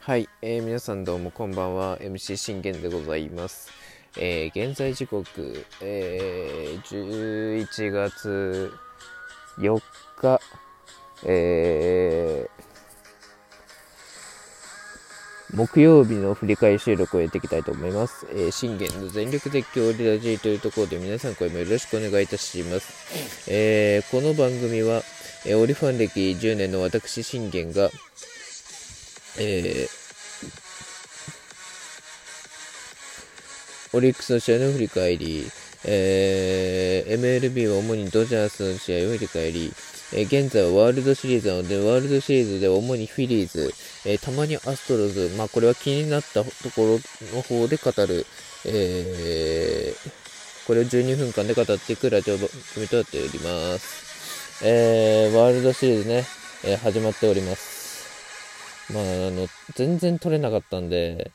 はい、えー、皆さんどうもこんばんは MC 信玄でございます、えー、現在時刻、えー、11月4日、えー、木曜日の振り返り収録をやっていきたいと思います。え、信玄の全力絶叫リラジーというところで皆さんこれもよろしくお願いいたします。えー、この番組は、え、オリファン歴10年の私信玄が、えー、オリックスの試合の振り返り、えー、MLB は主にドジャースの試合を振り返り、えー、現在はワールドシリーズなので、ワールドシリーズで主にフィリーズ、えー、たまにアストロズ、まあこれは気になったところの方で語る、えー、これを12分間で語っていくラジオ番組となっております。えー、ワールドシリーズね、えー、始まっております。まあ、あの、全然撮れなかったんで、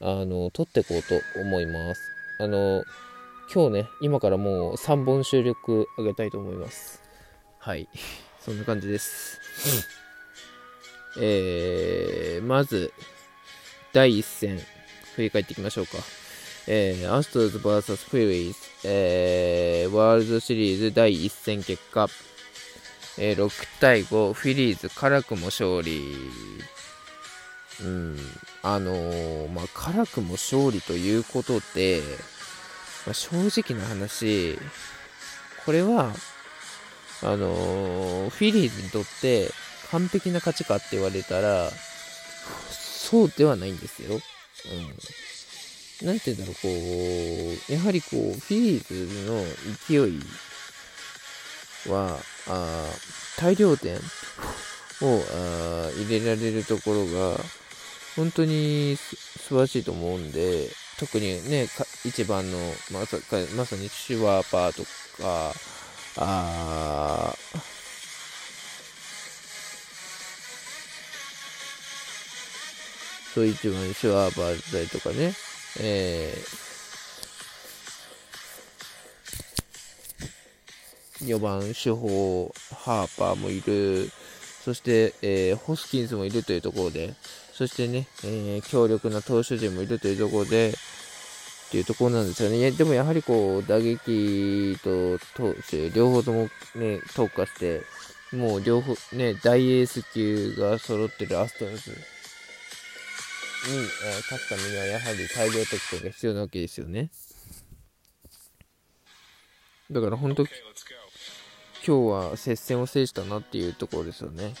あの、撮っていこうと思います。あの、今日ね、今からもう3本収録あげたいと思います。はい。そんな感じです。えー、まず、第1戦、振り返っていきましょうか。えー、アストロズ VS フィリーズ、えー、ワールドシリーズ第1戦結果、えー、6対5、フィリーズ辛くも勝利うん、あのー、まあ、辛くも勝利ということで、まあ、正直な話、これは、あのー、フィリーズにとって完璧な勝ちかって言われたら、そうではないんですよ。うん。なんて言うんだろう、こう、やはりこう、フィリーズの勢いは、あ大量点をあ入れられるところが、本当に素晴らしいと思うんで、特にね、一番のまさかまさにシュワーパーとか、あそう一番シュワーパーだったりとかね、えー、4番主砲ハーパーもいる、そして、えー、ホスキンスもいるというところで、そしてね、えー、強力な投手陣もいるというところで、っていうところなんですよね。でもやはりこう、打撃と投手、両方ともね、特化して、もう両方、ね、大エース級が揃ってるアストロズに、えー、勝つためにはやはり大量得点が必要なわけですよね。だから本当、今日は接戦を制したなっていうところですよね。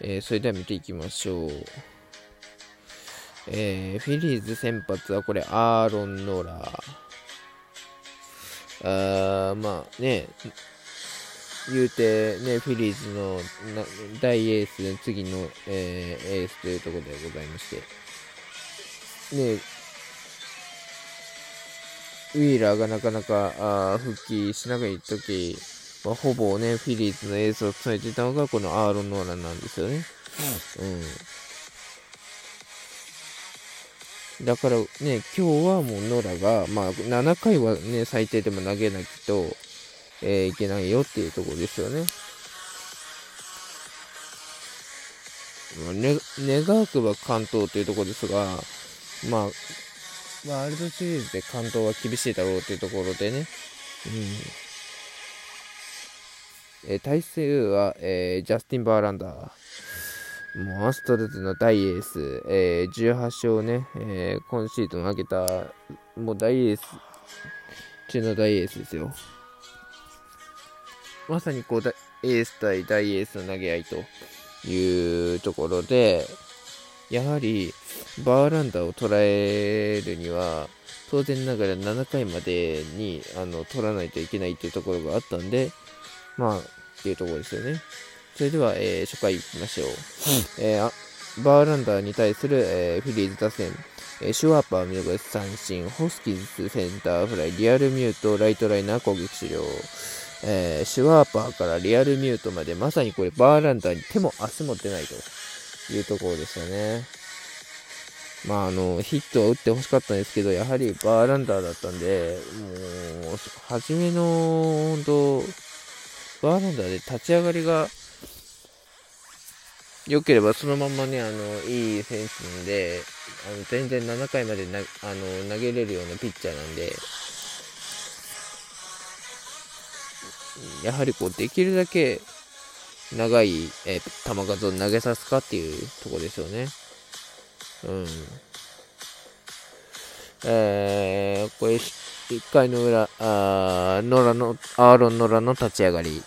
えー、それでは見ていきましょう。えー、フィリーズ先発はこれ、アーロン・ノーラー。あまあね、言うてね、フィリーズの大エース、次の、えー、エースというところでございまして、ね、ウィーラーがなかなかあ復帰しなきとき、まあ、ほぼね、フィリーズのエースを務めていたのがこのアーロン・ノーランなんですよね。うん。うんだからね、今日はもうノラが、まあ、7回はね、最低でも投げなきと、えー、いけないよっていうところですよね。ね、願わくば関東というところですが、まあ、ワールドシリーズで関東は厳しいだろうというところでね、うん。えー、対するは、えー、ジャスティン・バーランダー。もうアストロズの大エース、えー、18勝ね、えー、今シーズン上げた、もう大エース、中の大エースですよ。まさにこう、エース対大エースの投げ合いというところで、やはり、バーランダーを捉えるには、当然ながら7回までにあの取らないといけないっていうところがあったんで、まあ、っていうところですよね。それでは、えー、初回いきましょう。うん、えー、バーランダーに対する、えー、フィリーズ打線、えー、シュワーパー見逃し三振、ホスキンスセンターフライ、リアルミュート、ライトライナー攻撃終了。えー、シュワーパーからリアルミュートまで、まさにこれバーランダーに手も足も出ないというところですよね。まあ、あの、ヒットは打ってほしかったんですけど、やはりバーランダーだったんで、もう、初めの、本当バーランダーで立ち上がりが、良ければそのままね、あの、いい選手なんで、あの全然7回までなあの投げれるようなピッチャーなんで、やはりこう、できるだけ長い、え、球数を投げさすかっていうとこですよね。うん。えー、これ、1回の裏、あノラの、アーロン・ノラの立ち上がり。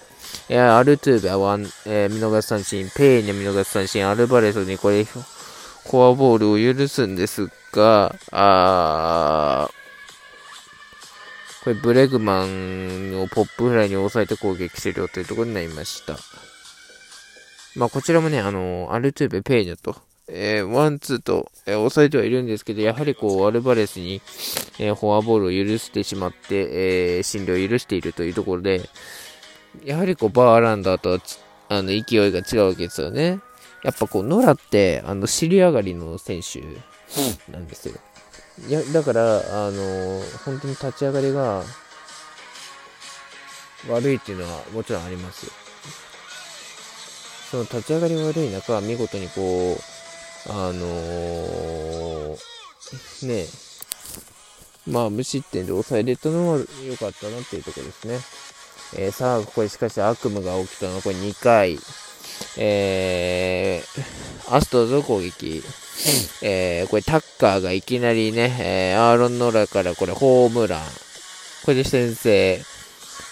えー、アルトゥーベは、えー、見逃し三振、ペイニャ見逃し三振、アルバレスにこれ、フォアボールを許すんですが、あこれブレグマンをポップフライに抑えて攻撃終了というところになりました。まあこちらもね、あの、アルトゥーベ、ペイニャと、えー、ワン、ツーと、えー、抑えてはいるんですけど、やはりこう、アルバレスに、えー、フォアボールを許してしまって、えー、進塁を許しているというところで、やはりこう、バーランダーとあの勢いが違うわけですよね。やっぱこう、ノラって、あの、尻上がりの選手なんですよ。いや、だから、あの本当に立ち上がりが悪いっていうのはもちろんありますよ。その立ち上がり悪い中、見事にこう、あのー、ねまあ無失点で抑えれたのは良かったなっていうところですね。えー、さあ、これしかし悪夢が起きたのこれ2回。えー、アストロズ攻撃。えー、これタッカーがいきなりね、えー、アーロン・ノラからこれホームラン。これで先制。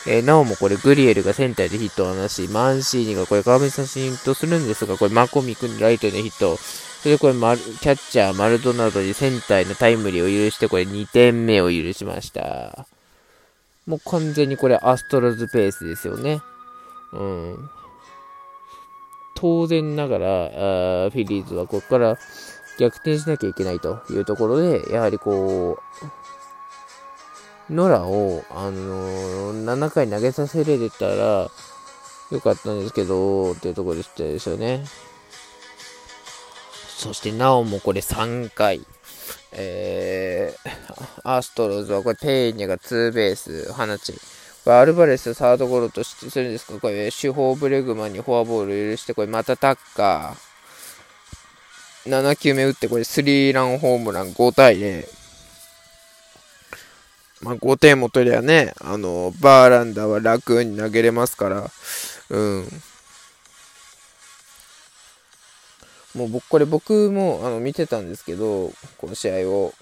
えー、なおもこれグリエルがセンターでヒットを放し、マンシーニがこれ川辺写真とするんですが、これマコミ君ライトでヒット。それでこれマルキャッチャーマルドナドにセンターへのタイムリーを許して、これ2点目を許しました。もう完全にこれアストロズペースですよね。うん。当然ながら、あフィリーズはここから逆転しなきゃいけないというところで、やはりこう、ノラを、あのー、7回投げさせられたらよかったんですけど、っていうところでしたですよね。そしてなおもこれ3回。えー、アストロズはこれペーニャがツーベース放ち、これアルバレスサードゴロとしてするんですか？これ主砲ブレグマンにフォアボール許して、これまたタッカー。7球目打って、これスリーランホームラン5対0。まあ、5点も取りゃね、あの、バーランダーは楽に投げれますから、うん。もう僕、これ僕もあの見てたんですけど、この試合を。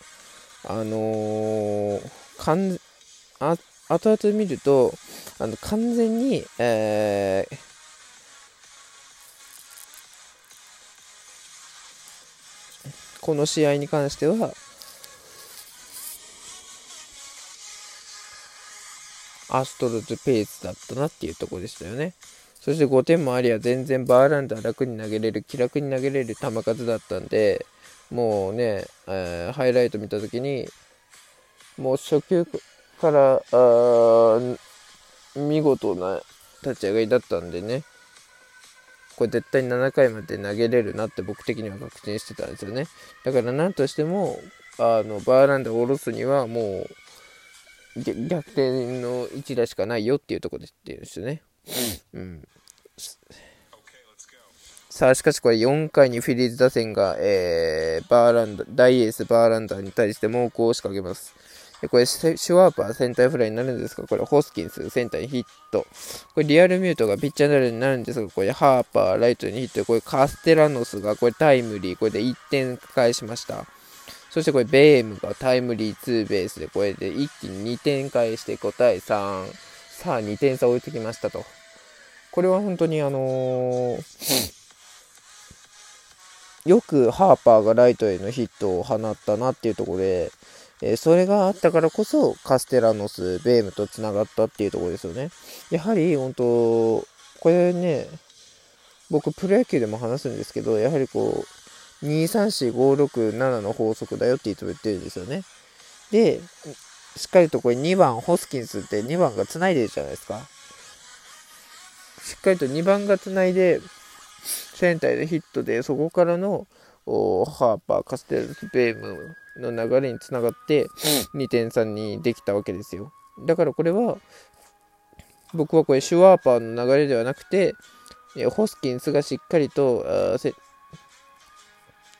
あのー、かんあ後々見ると、あの完全に、えー、この試合に関しては、アストロズペースだったなっていうところでしたよね。そして5点もありゃ全然バーランダー楽に投げれる、気楽に投げれる球数だったんで、もうね、えー、ハイライト見たときに、もう初球から見事な立ち上がりだったんでね、これ絶対7回まで投げれるなって僕的には確信してたんですよね。だから何としても、あのバーランダー下ろすにはもう逆転の一打しかないよっていうところでってるんですよね。うん。さあ、しかしこれ4回にフィリーズ打線が、えー、バーランダ大エースバーランダーに対して猛攻を仕掛けます。これ、シュワーパーセンターフライになるんですが、これ、ホスキンスセンターにヒット。これ、リアルミュートがピッチャーになるんですが、これ、ハーパー、ライトにヒット。これ、カステラノスが、これ、タイムリー。これで1点返しました。そしてこれ、ベームがタイムリーツーベースで、これで一気に2点返して5対3。さあ、2点差置いてきましたと。これは本当にあの、よくハーパーがライトへのヒットを放ったなっていうところで、え、それがあったからこそカステラノス、ベームとつながったっていうところですよね。やはり本当、これね、僕プロ野球でも話すんですけど、やはりこう、234567の法則だよっていつも言ってるんですよね。で、しっかりとこれ2番ホスキンスって2番が繋いでるじゃないですか。しっかりと2番がつないで、センターでヒットで、そこからのハーパー、カステルス、ベームの流れにつながって、2点差にできたわけですよ。だからこれは、僕はこれ、シュワーパーの流れではなくて、ホスキンスがしっかりと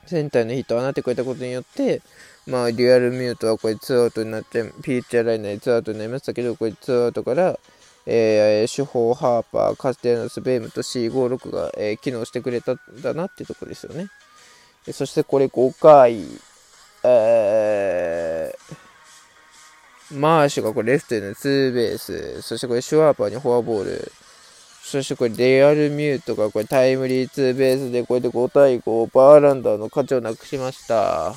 センターのヒットを放ってくれたことによって、まあ、リアルミュートはこれ2アウトになって、ピッチャーライナーで2アウトになりましたけど、これ2アウトから、えー、主砲、ハーパー、カステラノス、ベームと C56 が、えー、機能してくれたんだなっていうところですよね。そしてこれ5回、えー、マーシュがこれレフトへのツーベース、そしてこれシュワーパーにフォアボール、そしてこれレアルミュートがこれタイムリーツーベースでこれで5対5、バーランダーの価値をなくしました。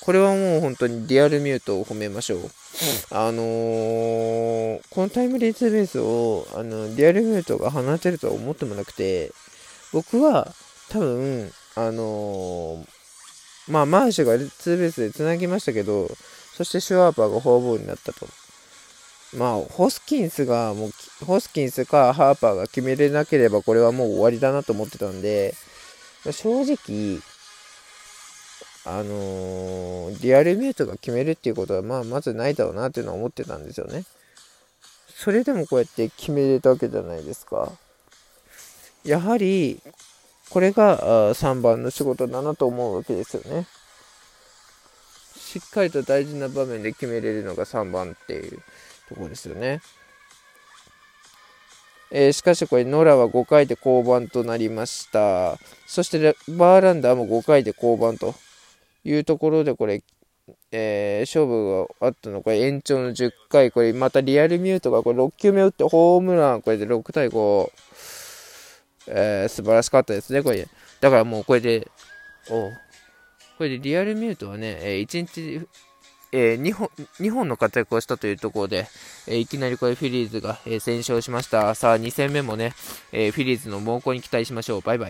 これはもう本当にリアルミュートを褒めましょう。あのー、このタイムリーツーベースを、あの、リアルミュートが放てるとは思ってもなくて、僕は多分、あのー、まあ、マーシュがツーベースで繋ぎましたけど、そしてシュワーパーがフォアボールになったと。まあ、ホスキンスが、もう、ホスキンスかハーパーが決めれなければ、これはもう終わりだなと思ってたんで、正直、あのー、リアルミュートが決めるっていうことは、まあ、まずないだろうなっていうのは思ってたんですよね。それでもこうやって決めれたわけじゃないですか。やはり、これが3番の仕事だなと思うわけですよね。しっかりと大事な場面で決めれるのが3番っていうところですよね。えー、しかしこれ、ノラは5回で降板となりました。そして、バーランダーも5回で降板というところで、これ、えー、勝負があったのこれ延長の10回、これまたリアルミュートがこれ6球目打ってホームラン、これで6対5、えー、素晴らしかったですね、これ。だからもうこれで、おこれでリアルミュートはね、えー、1日、えー、2, 本2本の活躍をしたというところで、えー、いきなりこれフィリーズが、えー、戦勝しました。さあ、2戦目もね、えフィリーズの猛攻に期待しましょう。バイバイ。